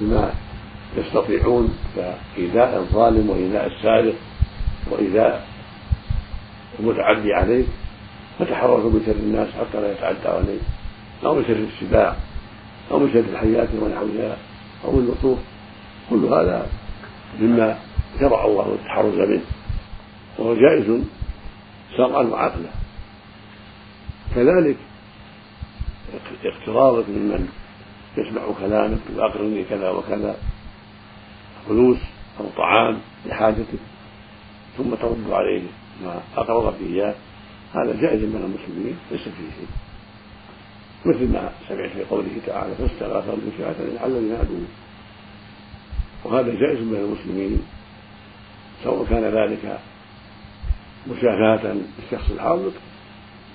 بما يستطيعون كإيذاء الظالم وإيذاء السارق وإيذاء المتعدي عليه فتحرزوا من شر الناس حتى لا يتعدى عليه. أو من شر السباع أو من شر الحيات ونحوها أو النصوص كل هذا مما شرع الله التحرز منه وهو جائز شرعا وعقلا. كذلك اقترارك ممن يسمع كلامك وأقرني كذا وكذا. فلوس أو طعام لحاجتك. ثم ترد عليه ما أقرضك إياه. هذا جائز من المسلمين ليس فيه شيء. مثل ما سمعت في قوله تعالى فاستغاثوا بالشفاعة لعل ينادون وهذا جائز بين المسلمين سواء كان ذلك مشافهة للشخص الحاضر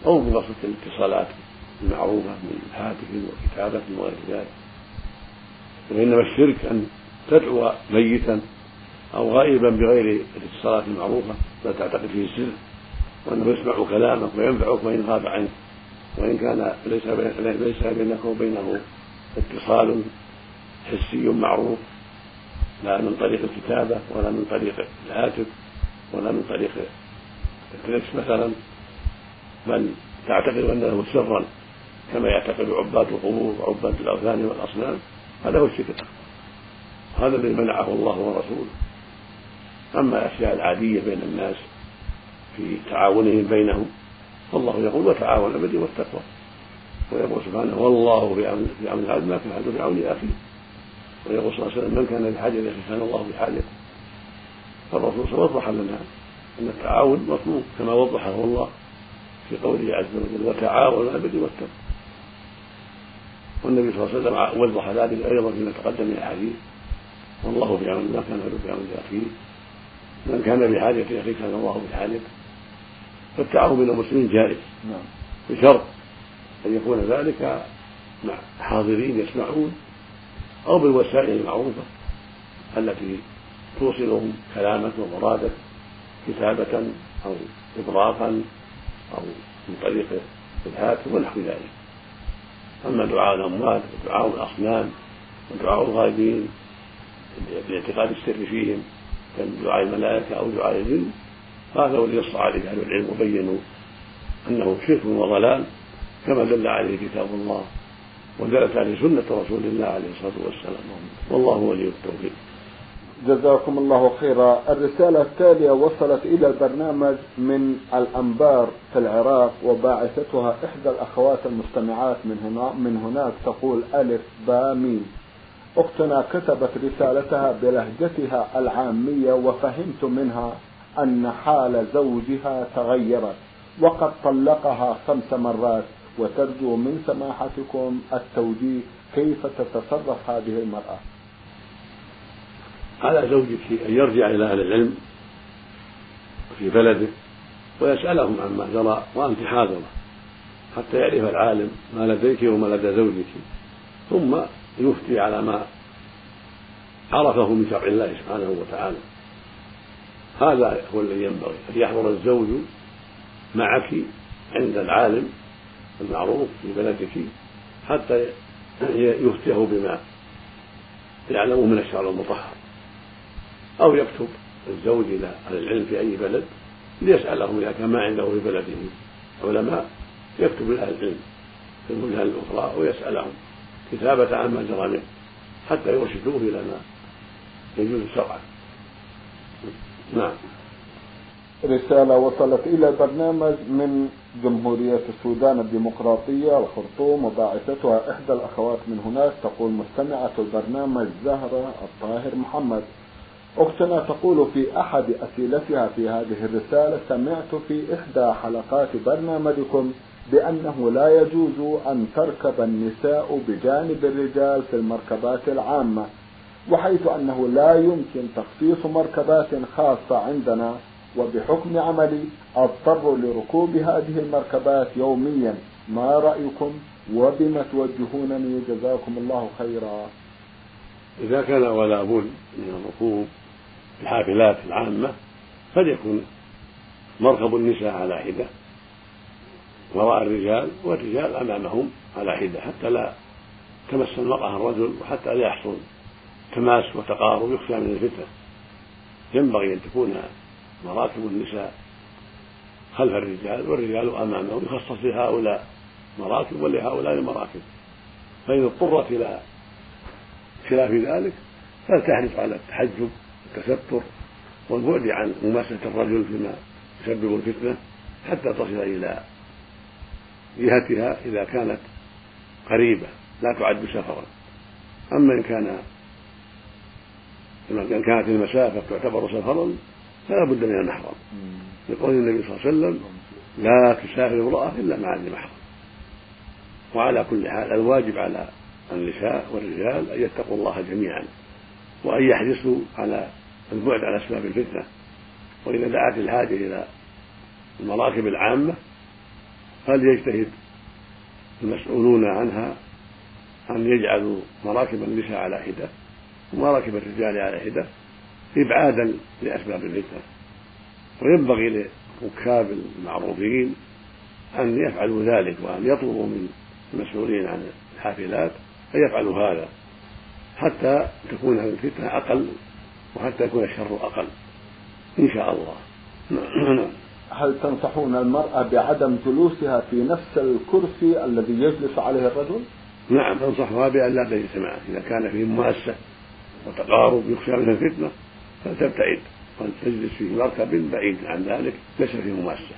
أو بواسطة الاتصالات. المعروفة من هاتف وكتابة وغير ذلك وإنما الشرك أن تدعو ميتا أو غائبا بغير الاتصالات المعروفة لا تعتقد فيه السر. وأنه يسمع كلامك وينفعك وإن غاب عنك وإن كان ليس ليس بينك وبينه اتصال حسي معروف لا من طريق الكتابة ولا من طريق الهاتف ولا من طريق التلكس مثلا. بل تعتقد أنه سرا كما يعتقد عباد القبور وعباد الأوثان والأصنام هذا هو الشرك هذا الذي منعه الله ورسوله. أما الأشياء العادية بين الناس في تعاونهم بينهم فالله يقول وتعاون البر والتقوى. ويقول سبحانه والله في عون العبد ما كان في عون أخيه. ويقول صلى الله عليه وسلم من كان بحاجه كان الله بحاجته. فالرسول صلى الله عليه وسلم وضح لنا أن التعاون مطلوب كما وضحه الله في قوله عز وجل وتعاونوا على البر والتقوى. والنبي صلى الله عليه وسلم وضح ذلك أيضا فيما تقدم من الأحاديث. والله في عون ما كان في عون اخيه من كان بحاجة أخيه كان الله بحاجته فالتعاون بين المسلمين جائز. نعم. بشرط أن يكون ذلك مع حاضرين يسمعون أو بالوسائل المعروفة التي توصلهم كلامك ومرادك كتابة أو إضرافا أو من طريق الهاتف ونحو ذلك. أما دعاء الأموات ودعاء الأصنام ودعاء الغائبين باعتقاد السر فيهم كدعاء الملائكة أو دعاء الجن هذا الذي نص عليه أهل العلم وبينوا أنه شرك وضلال كما دل عليه كتاب الله ودلت عليه سنة رسول الله عليه الصلاة والسلام. والله ولي التوفيق. جزاكم الله خيرا. الرسالة التالية وصلت إلى البرنامج من الأنبار في العراق وباعثتها إحدى الأخوات المستمعات من هنا من هناك تقول ألف با ميم أختنا كتبت رسالتها بلهجتها العامية وفهمت منها أن حال زوجها تغيرت وقد طلقها خمس مرات. وترجو من سماحتكم التوجيه كيف تتصرف هذه المرأة. على زوجك أن يرجع إلى أهل العلم في بلده ويسألهم عما جرى وأنت حاضرة حتى يعرف العالم ما لديك وما لدى زوجك. ثم يفتي على ما عرفه من شرع الله سبحانه وتعالى. هذا هو الذي ينبغي أن يحضر الزوج معك عند العالم المعروف في بلدك حتى يفتيه بما يعلمه من الشرع المطهر. أو يكتب الزوج إلى أهل العلم في أي بلد ليسألهم إذا كان ما عنده في بلده. علماء يكتب إلى أهل العلم في البلدان الأخرى ويسألهم كتابة عما جرى منه حتى يرشدوه إلى ما يجوز شرعا نعم. رسالة وصلت إلى البرنامج من جمهورية السودان الديمقراطية الخرطوم وباعثتها إحدى الأخوات من هناك تقول مستمعة البرنامج زهرة الطاهر محمد. أختنا تقول في أحد أسئلتها في هذه الرسالة سمعت في إحدى حلقات برنامجكم بأنه لا يجوز أن تركب النساء بجانب الرجال في المركبات العامة وحيث أنه لا يمكن تخصيص مركبات خاصة عندنا وبحكم عملي أضطر لركوب هذه المركبات يوميا. ما رأيكم؟ وبما توجهونني جزاكم الله خيرا. إذا كان ولا بد من الركوب الحافلات العامة فليكن مركب النساء على حدة. وراء الرجال والرجال أمامهم على حدة حتى لا تمس المرأة الرجل وحتى لا يحصل تماس وتقارب يخشى من الفتنة. ينبغي أن تكون مراكب النساء خلف الرجال والرجال أمامهم يخصص لهؤلاء مراكب ولهؤلاء مراكب فإن اضطرت إلى خلاف ذلك فلتحرص على التحجب والتستر والبعد عن مماسة الرجل فيما يسبب الفتنة حتى تصل إلى جهتها إذا كانت قريبة لا تعد سفرا. أما إن كان إن كانت المسافة تعتبر سفرا فلا بد من المحرم. لقول النبي صلى الله عليه وسلم لا تسافر امرأة إلا مع ذي محرم. وعلى كل حال الواجب على النساء والرجال أن يتقوا الله جميعا وأن يحرصوا على البعد عن أسباب الفتنة. وإذا دعت الحاجة إلى المراكب العامة فليجتهد المسؤولون عنها أن يجعلوا مراكب النساء على حدة ومراكب الرجال على حدة إبعادا لأسباب الفتنة. وينبغي لركاب المعروفين أن يفعلوا ذلك وأن يطلبوا من المسؤولين عن الحافلات أن يفعلوا هذا حتى تكون الفتنة أقل وحتى يكون الشر أقل؟ إن شاء الله. نعم. هل تنصحون المرأة بعدم جلوسها في نفس الكرسي الذي يجلس عليه الرجل؟ نعم تنصحها بأن لا تجلس معه. إذا كان فيه مؤسة وتقارب يخشى منها الفتنة فلتبتعد وتجلس في مركب بعيد عن ذلك ليس فيه مؤسة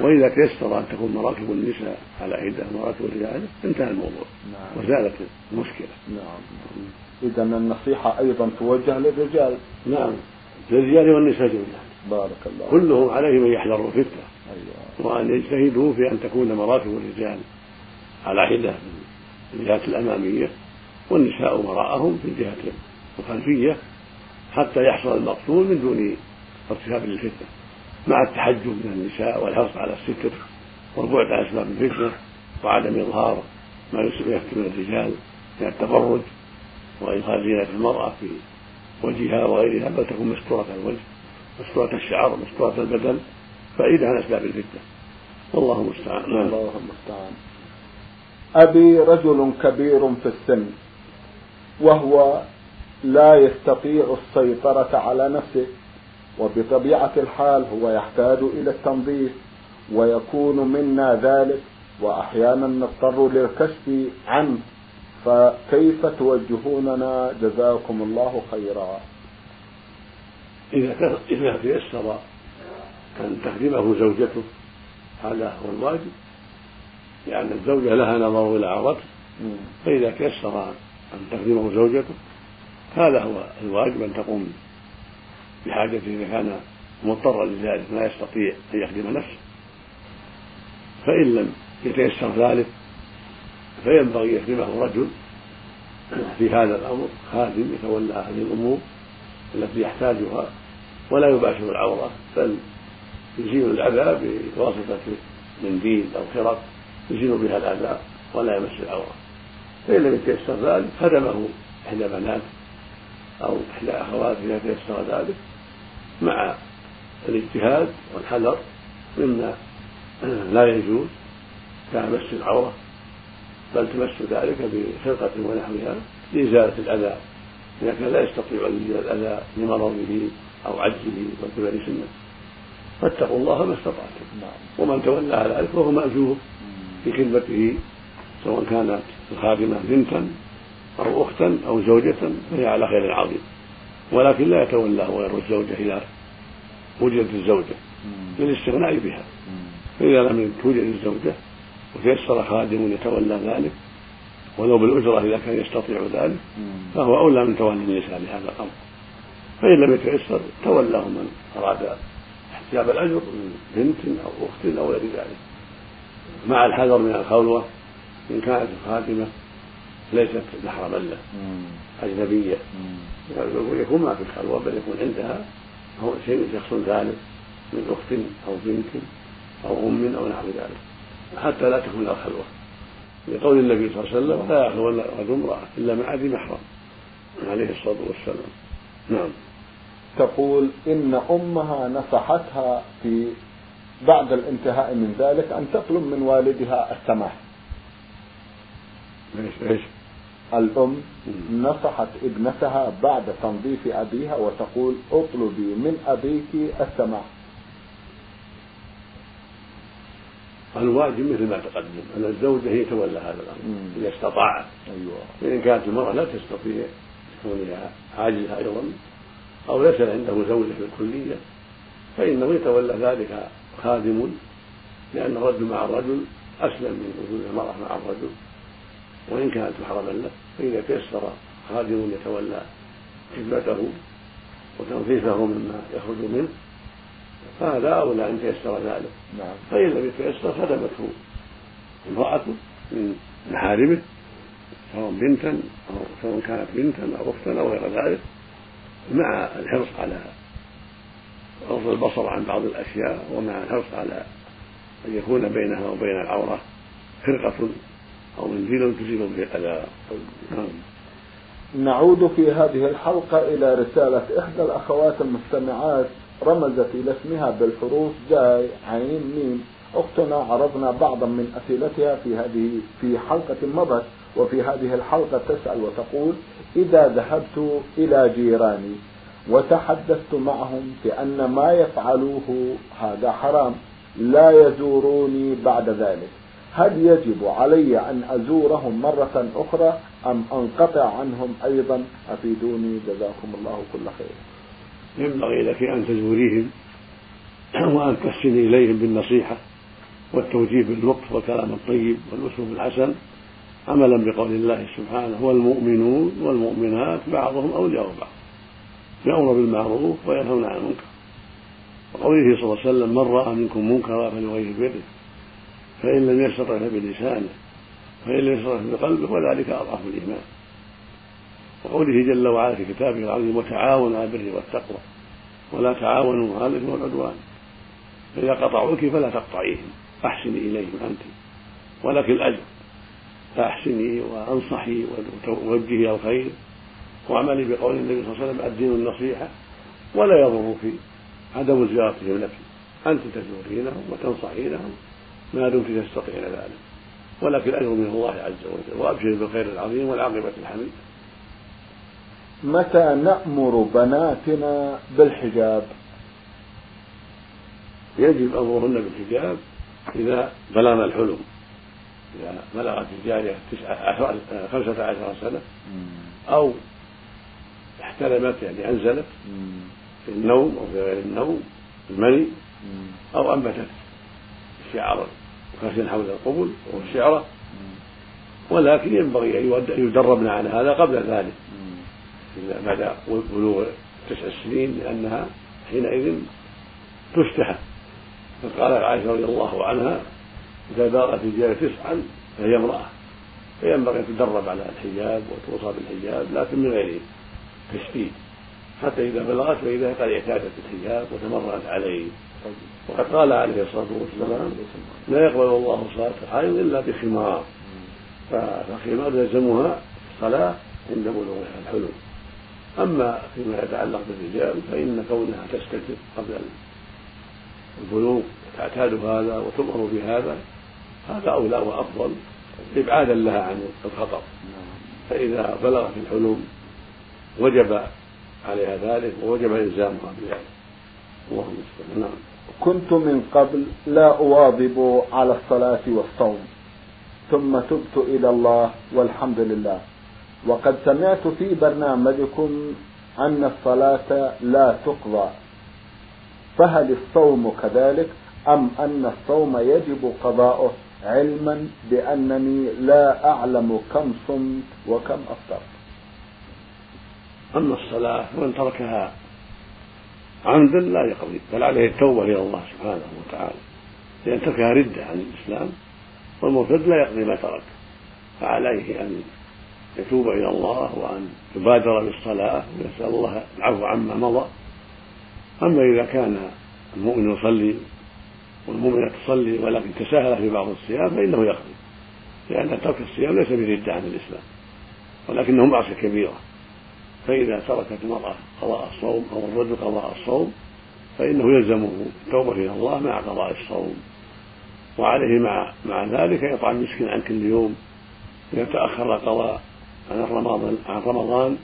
وإذا تيسر أن تكون مراكب النساء على عدة مراكب الرجال انتهى الموضوع. نعم. وزالت المشكلة. نعم. إذا النصيحة أيضا توجه للرجال. نعم. للرجال والنساء جميعا. بارك الله. كلهم عليهم أن يحذروا الفتنة. أيوة. وأن يجتهدوا في أن تكون مراكب الرجال على حدة في الجهة الأمامية والنساء وراءهم في الجهة الخلفية حتى يحصل المقصود من دون ارتكاب للفتنة مع التحجب من النساء والحرص على الستر والبعد عن أسباب الفتنة وعدم إظهار ما يفتن الرجال من التبرج. وإظهار زينة المرأة في وجهها وغيرها بل تكون مستورة الوجه مستورة الشعر مستورة البدن بعيدة عن أسباب الفتنة. والله المستعان. نعم. الله المستعان. أبي رجل كبير في السن وهو لا يستطيع السيطرة على نفسه وبطبيعة الحال هو يحتاج إلى التنظيف ويكون منا ذلك وأحيانا نضطر للكشف عنه. فكيف توجهوننا جزاكم الله خيرا؟ إذا إذا تيسر أن تخدمه زوجته هذا هو الواجب لأن الزوجة لها نظر إلى عورته. فإذا تيسر أن تخدمه زوجته هذا هو الواجب أن تقوم بحاجته إذا كان مضطرا لذلك لا يستطيع أن يخدم نفسه. فإن لم يتيسر ذلك فينبغي يخدمه رجل في هذا الأمر خادم يتولى هذه الأمور التي يحتاجها ولا يباشر العورة بل يزيل الأذى بواسطة منديل أو خرق يزيل بها الأذى ولا يمس العورة. فإن لم يتيسر ذلك خدمه إحدى بناته أو إحدى أخواته إذا تيسر ذلك مع الاجتهاد والحذر مما لا يجوز كمس العورة. بل تمس ذلك بخرقة ونحوها لإزالة الأذى. إذا كان لا يستطيع أن يزيل الأذى لمرضه أو عجزه وكبر سنه فاتقوا الله ما استطعتم. نعم. ومن تولى ذلك فهو مأجور في خدمته سواء كانت الخادمة بنتا أو أختا أو زوجة فهي على خير عظيم. ولكن لا يتولاه غير الزوجة إذا وجدت الزوجة للاستغناء بها. فإذا لم توجد الزوجة وتيسر خادم يتولى ذلك ولو بالأجرة إذا كان يستطيع ذلك فهو أولى من تولي النساء لهذا الأمر. فإن لم يتيسر تولاه من أراد احتساب الأجر من بنت أو أخت أو غير ذلك. مع الحذر من الخلوة إن كانت الخادمة ليست محرما له أجنبية. يكون ما في الخلوة بل يكون عندها هو شيء شخص ثالث من أخت أو بنت أو أم أو نحو ذلك. حتى لا تكون الخلوة لقول النبي صلى الله عليه وسلم لا يخلون رجل امرأة إلا مع ذي محرم عليه الصلاة والسلام. نعم. تقول إن أمها نصحتها في بعد الانتهاء من ذلك أن تطلب من والدها السماح. إيش إيش؟ الأم نصحت ابنتها بعد تنظيف أبيها وتقول اطلبي من أبيك السماح. الواجب مثل ما تقدم أن الزوجة هي تولى هذا الأمر إذا استطاعت أيوة. فإن كانت المرأة لا تستطيع كونها عاجزة أيضا أو ليس عنده زوجة في الكلية فإنه يتولى ذلك خادم لأن الرجل مع الرجل أسلم من وجود المرأة مع الرجل. وإن كانت محرما له فإذا تيسر خادم يتولى خدمته وتنظيفه مما يخرج منه. فهذا أولى أن تيسر ذلك. نعم. فإن لم يتيسر خدمته. امرأته من محارمه سواء بنتا أو سواء كانت بنتا أو أختا أو غير ذلك مع الحرص على غض البصر عن بعض الأشياء ومع الحرص على أن يكون بينها وبين العورة فرقة أو منديل تزيل به الأذى نعم. نعود في هذه الحلقة إلى رسالة إحدى الأخوات المستمعات رمزت إلى اسمها بالحروف جاي عين ميم. أختنا عرضنا بعضا من أسئلتها في هذه في حلقة مضت وفي هذه الحلقة تسأل وتقول إذا ذهبت إلى جيراني وتحدثت معهم بأن ما يفعلوه هذا حرام لا يزوروني بعد ذلك. هل يجب علي أن أزورهم مرة أخرى أم أنقطع عنهم أيضا؟ أفيدوني. جزاكم الله كل خير. ينبغي لك أن تزوريهم وأن تحسني إليهم بالنصيحة والتوجيه باللطف والكلام الطيب والأسلوب الحسن عملا بقول الله سبحانه والمؤمنون والمؤمنات بعضهم أولياء بعض يأمر بالمعروف وينهون عن المنكر وقوله صلى الله عليه وسلم من رأى منكم منكرا فليغير بيده فإن لم يستطع فبلسانه فإن لم يستطع بقلبه وذلك أضعف الإيمان وقوله جل وعلا في كتابه العظيم وتعاونوا على البر والتقوى ولا تعاونوا على الإثم والعدوان فإذا قطعوك فلا تقطعيهم أحسني إليهم أنت ولك الأجر فأحسني وأنصحي ووجهي الخير واعملي بقول النبي صلى الله عليه وسلم الدين النصيحة ولا يضرك عدم زيارتهم لك أنت تزورينهم وتنصحينهم ما دمت تستطيعين ذلك ولك الأجر من الله عز وجل وابشر بالخير العظيم والعاقبة الحميدة. متى نأمر بناتنا بالحجاب؟ يجب أمرهن بالحجاب إذا بلغن الحلم. إذا بلغت الجارية تسعة خمسة عشر سنة أو احتلمت يعني أنزلت في النوم أو في غير النوم المني أو أنبتت الشعر خشن حول القبل والشعرة ولكن ينبغي أن يدربن على هذا قبل ذلك. بعد بلوغ تسع سنين لأنها حينئذ تفتح فقال عائشة رضي الله عنها إذا بلغت الجارية تسعا فهي امرأة. فينبغي أن تدرب على الحجاب وتوصى بالحجاب لكن من غير تشديد. حتى إذا بلغت فإذا قد اعتادت الحجاب وتمرنت عليه. وقد قال عليه الصلاة والسلام لا يقبل الله صلاة الحائض إلا بخمار. فالخمار يلزمها الصلاة عند بلوغها الحلم أما فيما يتعلق بالرجال فإن كونها تستتر قبل البلوغ تعتاد هذا وتؤمر بهذا هذا أولى وأفضل. إبعادا لها عن الخطر فإذا بلغت الحلم وجب عليها ذلك ووجب إلزامها بذلك. اللهم نعم كنت من قبل لا أواظب على الصلاة والصوم ثم تبت إلى الله والحمد لله. وقد سمعت في برنامجكم أن الصلاة لا تقضى. فهل الصوم كذلك أم أن الصوم يجب قضاؤه علما بأنني لا أعلم كم صمت وكم أفطرت؟ أما الصلاة من تركها عمدا لا يقضي بل عليه التوبة إلى الله سبحانه وتعالى. لأن تركها ردة عن الإسلام والمرتد لا يقضي ما ترك فعليه أن يتوب إلى الله وأن يبادر بالصلاة ويسأل الله العفو عما مضى. أما إذا كان المؤمن يصلي والمؤمنة تصلي ولكن تساهل في بعض الصيام فإنه يقضي لأن ترك الصيام ليس بردة عن الإسلام ولكنه معصية كبيرة. فإذا تركت المرأة قضاء الصوم أو الرجل قضاء الصوم فإنه يلزمه التوبة إلى الله مع قضاء الصوم. وعليه مع مع ذلك يطعم مسكين عن كل يوم إذا تأخر قضاء عن رمضان عن رمضان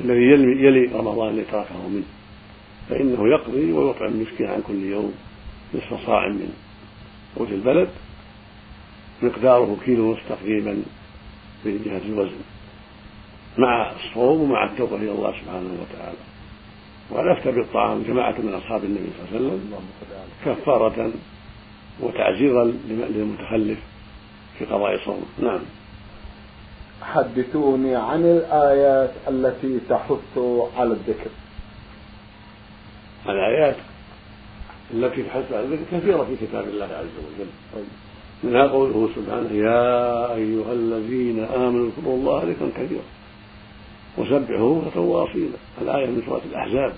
الذي يلي, يلي رمضان الذي تركه منه. فإنه يقضي ويطعم المسكين عن كل يوم نصف صاع من قوت البلد مقداره كيلو ونصف تقريبا في جهة الوزن مع الصوم ومع التوبة إلى الله سبحانه وتعالى. والأفتى بالطعام جماعة من أصحاب النبي صلى الله عليه وسلم كفارة وتعزيرا للمتخلف في قضاء صوم نعم. حدثوني عن الآيات التي تحث على الذكر. الآيات التي تحث على الذكر كثيرة في كتاب الله عز وجل. منها قوله سبحانه يا أيها الذين آمنوا اذكروا الله ذكرا كثيرا وسبحوه بكرة واصيلا الآية من سورة الأحزاب.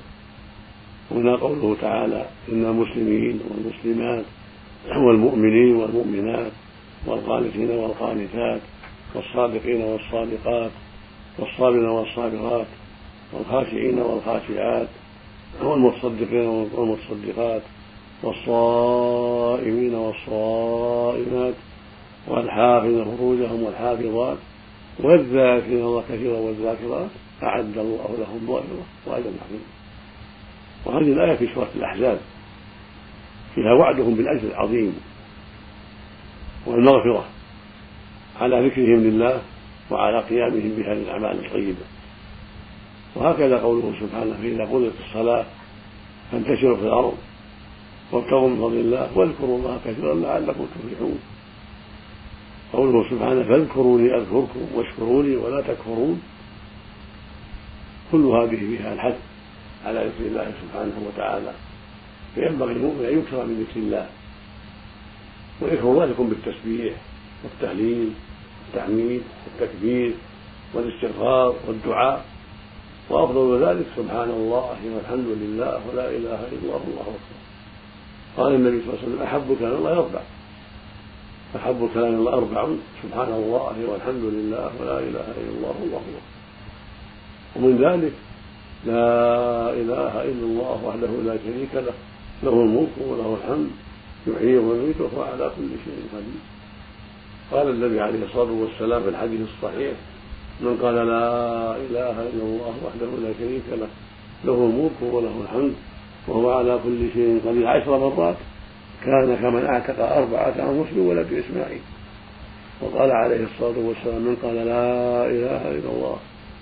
ومنها قوله تعالى إن المسلمين والمسلمات والمؤمنين والمؤمنات والقانتين والقانتات والصادقين والصادقات والصابرين والصابرات والخاشعين والخاشعات والمتصدقين والمتصدقات والصائمين والصائمات والحافظين فروجهم والحافظات والذاكرين الله كثيرا والذاكرات أعد الله لهم مغفرة وأجرا عظيما. وهذه الآية في سورة الأحزاب فيها وعدهم بالأجر العظيم والمغفرة. على ذكرهم لله وعلى قيامهم بهذه الأعمال الطيبة. وهكذا قوله سبحانه فإذا قضيت الصلاة فانتشروا في الأرض وابتغوا من فضل الله واذكروا الله كثيرا لعلكم تفلحون. قوله سبحانه فاذكروني أذكركم واشكروني ولا تكفرون. كل هذه فيها الحث على ذكر الله سبحانه وتعالى. فينبغي المؤمن أن يكثر من ذكر الله. وذكر الله بالتسبيح والتهليل والتحميد والتكبير والاستغفار والدعاء. وأفضل ذلك سبحان الله والحمد لله ولا إله إلا الله الله اكبر قال النبي صلى الله عليه وسلم أحب كلام الله أربع. أحب كلام الله أربع سبحان الله والحمد لله ولا إله إلا الله والله اكبر ومن ذلك لا إله إلا الله وحده لا شريك له له الملك وله الحمد يحيي ويميت وهو على كل شيء قدير. قال النبي عليه الصلاة والسلام في الحديث الصحيح من قال لا إله إلا الله وحده لا شريك له له الملك وله الحمد وهو على كل شيء قدير. عشر مرات كان كمن اعتق أربعة عن مسلم ولد اسماعيل وقال عليه الصلاة والسلام من قال لا إله إلا الله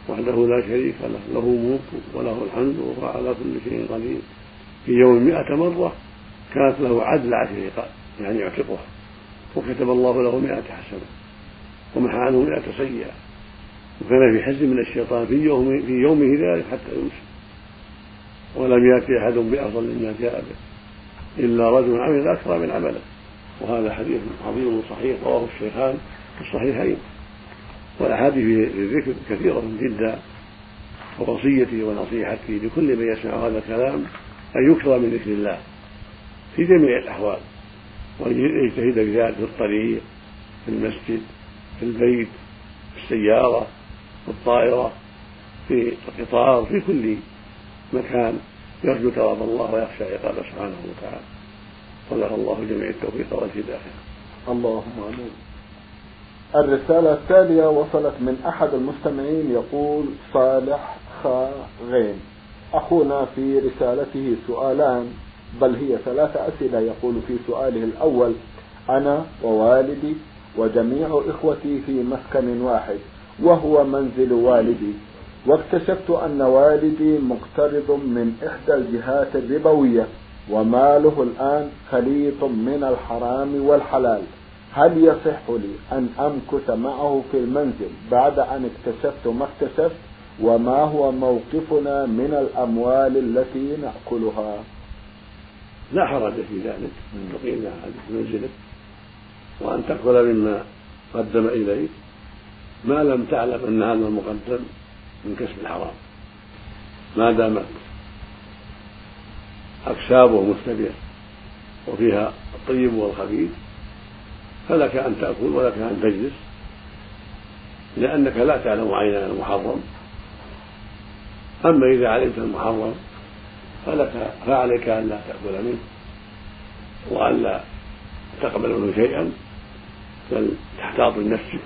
وحده لا شريك له له الملك وله الحمد وهو على كل شيء قدير. في يوم مئة مرة كانت له عدل عشر يعني يعتقها وكتب الله له مئة حسنة ومحى عنه مئة سيئة وكان في حزن من الشيطان في يوم في يومه ذلك حتى يمسي ولم يأتي أحد بأفضل مما جاء به إلا رجل عمل أكثر من عمله. وهذا حديث عظيم صحيح رواه الشيخان في الصحيحين. والأحاديث في الذكر كثيرة جدا. ووصيتي ونصيحتي لكل من يسمع هذا الكلام أن يكثر من ذكر الله في جميع الأحوال. وأن يجتهد بذلك في الطريق في المسجد في البيت في السيارة في الطائرة في القطار في كل مكان يرجو ثواب الله ويخشى عقابه سبحانه وتعالى. صدق الله جميع التوفيق والهداية. اللهم آمين. الرسالة التالية وصلت من أحد المستمعين يقول صالح خا غين. أخونا في رسالته سؤالان. بل هي ثلاث أسئلة يقول في سؤاله الأول أنا ووالدي وجميع إخوتي في مسكن واحد وهو منزل والدي. واكتشفت أن والدي مقترض من إحدى الجهات الربوية وماله الآن خليط من الحرام والحلال. هل يصح لي أن أمكث معه في المنزل بعد أن اكتشفت ما اكتشفت؟ وما هو موقفنا من الأموال التي نأكلها؟ لا حرج في ذلك. أن تقيم في منزلك وأن تأكل مما قدم إليك. ما لم تعلم أن هذا المقدم من كسب الحرام. ما دامت أكسابه مشتبهة وفيها الطيب والخبيث فلك أن تأكل ولك أن تجلس. لأنك لا تعلم عينا المحرم. أما إذا علمت المحرم فلك فعليك أن لا تأكل منه وأن لا تقبل منه شيئا بل تحتاط لنفسك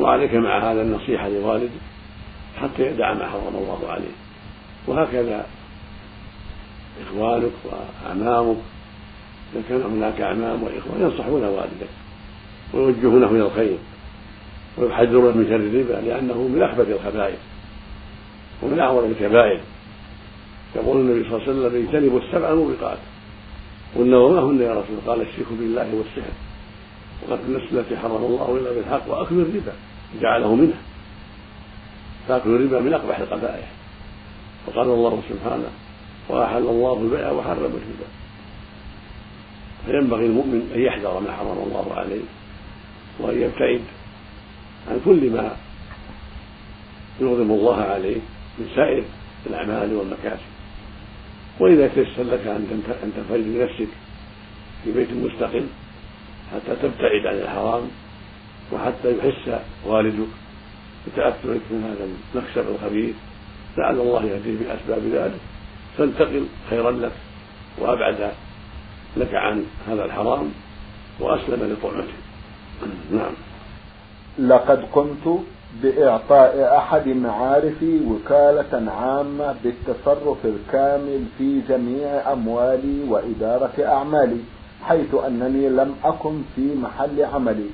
وعليك مع هذا النصيحة لوالدك حتى يدع ما حرم الله عليه. وهكذا إخوانك وأعمامك إذا كان هناك أعمام وإخوان ينصحون والدك ويوجهونه إلى الخير ويحذرونه من شر الربا لأنه من أخبث الخبائث ومن أعظم الكبائر. يقول النبي صلى الله عليه وسلم اجتنبوا السبع الموبقات قلنا وما هن يا رسول قال الشرك بالله والسحر. وقتل النفس التي حرم الله إلا بالحق وأكل الربا جعله منها فأكل الربا من أقبح القبائح. وقال الله سبحانه وأحل الله البيع وحرم الربا. فينبغي المؤمن أن يحذر ما حرم الله عليه وأن يبتعد عن كل ما يغضب الله عليه من سائر الأعمال والمكاسب. وإذا تيسر لك أن تنفرد بنفسك في بيت مستقل حتى تبتعد عن الحرام وحتى يحس والدك بتأثرك من هذا المكسب الخبيث لعل الله يهديه باسباب ذلك. فانتقل خيرا لك وأبعد لك عن هذا الحرام وأسلم لطعمته. نعم. لقد قمت بإعطاء أحد معارفي وكالة عامة بالتصرف الكامل في جميع أموالي وإدارة أعمالي حيث أنني لم أكن في محل عملي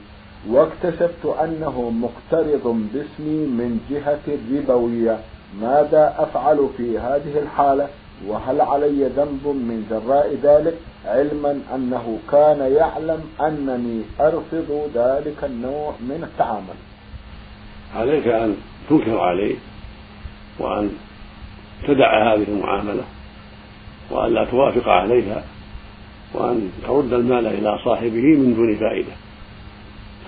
واكتشفت أنه مقترض باسمي من جهة الربوية ماذا أفعل في هذه الحالة؟ وهل علي ذنب من جراء ذلك؟ علما أنه كان يعلم أنني أرفض ذلك النوع من التعامل. عليك أن تنكر عليه وأن تدع هذه المعاملة وأن لا توافق عليها وأن ترد المال إلى صاحبه من دون فائدة.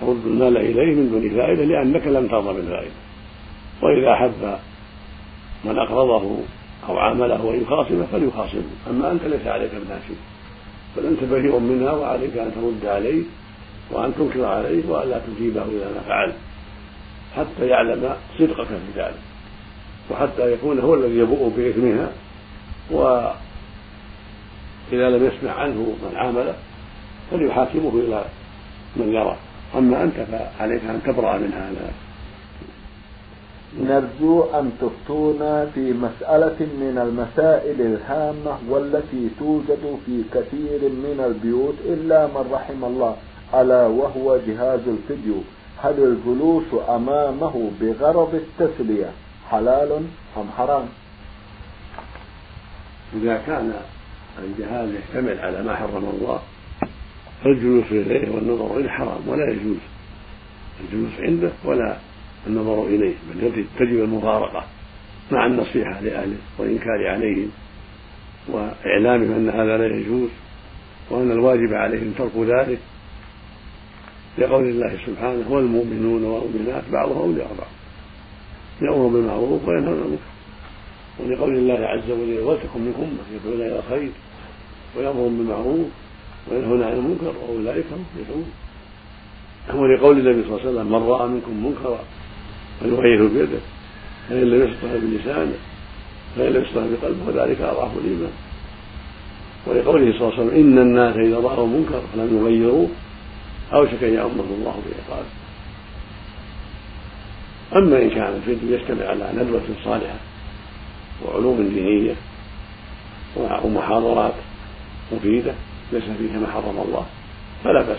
ترد المال إليه من دون فائدة لأنك لم ترضى بالفائدة. وإذا أحب من أقرضه أو عامله أن يخاصمه فليخاصمه. أما أنت ليس عليك شيء بل أنت بريء منها وعليك أن ترد عليه وأن تنكر عليه وأن لا تجيبه إذا ما فعل حتى يعلم صدقك في ذلك. وحتى يكون هو الذي يبوء بإثمها. وإذا لم يسمع عنه من عامله فليحاكمه إلى من يرى. أما أنت فعليك أن تبرأ من هذا. نرجو أن تفتونا في مسألة من المسائل الهامة والتي توجد في كثير من البيوت إلا من رحم الله ألا وهو جهاز الفيديو. هل الجلوس أمامه بغرض التسلية حلال أم حرام؟ إذا كان الجهاز يحتمل على ما حرم الله فالجلوس إليه والنظر إليه حرام ولا يجوز الجلوس عنده ولا النظر إليه بل تجب المفارقة مع النصيحة لأهله والإنكار عليهم وإعلامهم أن هذا لا يجوز وأن الواجب عليهم ترك ذلك لقول الله سبحانه والمؤمنون والمؤمنات بعضهم أولياء بعض. يأمر بالمعروف وينهى عن المنكر. ولقول الله عز وجل ولتكن من أمة يدعون إلى الخير. ويأمرون بالمعروف وينهون عن المنكر وأولئك هم يدعون ولقول النبي صلى الله عليه وسلم من رأى منكم منكرا فليغيره بيده. فإن لم يستطع بلسانه فإن لم يستطع بقلبه وذلك أضعف الإيمان. ولقوله صلى الله عليه وسلم إن الناس إذا رأوا منكر فلم يغيروه أوشك أن يأمره الله بعقابه أما إن كان الفيديو يشتمل على ندوة صالحة وعلوم دينية ومحاضرات مفيدة ليس فيها ما حرم الله فلا بأس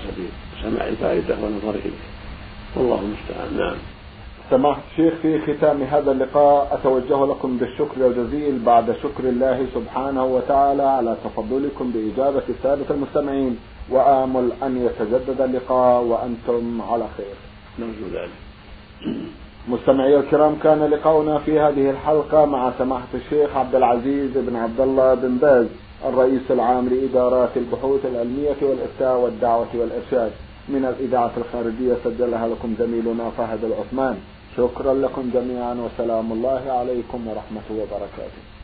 بسماع الفائدة والنظر إليه. والله المستعان. نعم. سماحة الشيخ في ختام هذا اللقاء أتوجه لكم بالشكر الجزيل بعد شكر الله سبحانه وتعالى على تفضلكم بإجابة السادة المستمعين. وآمل أن يتجدد اللقاء وأنتم على خير. نرجو ذلك. مستمعي الكرام كان لقاؤنا في هذه الحلقة مع سماحة الشيخ عبد العزيز بن عبد الله بن باز الرئيس العام لإدارات البحوث العلمية والإفتاء والدعوة والإرشاد. من الإذاعة الخارجية سجلها لكم زميلنا فهد العثمان. شكرا لكم جميعا وسلام الله عليكم ورحمة وبركاته.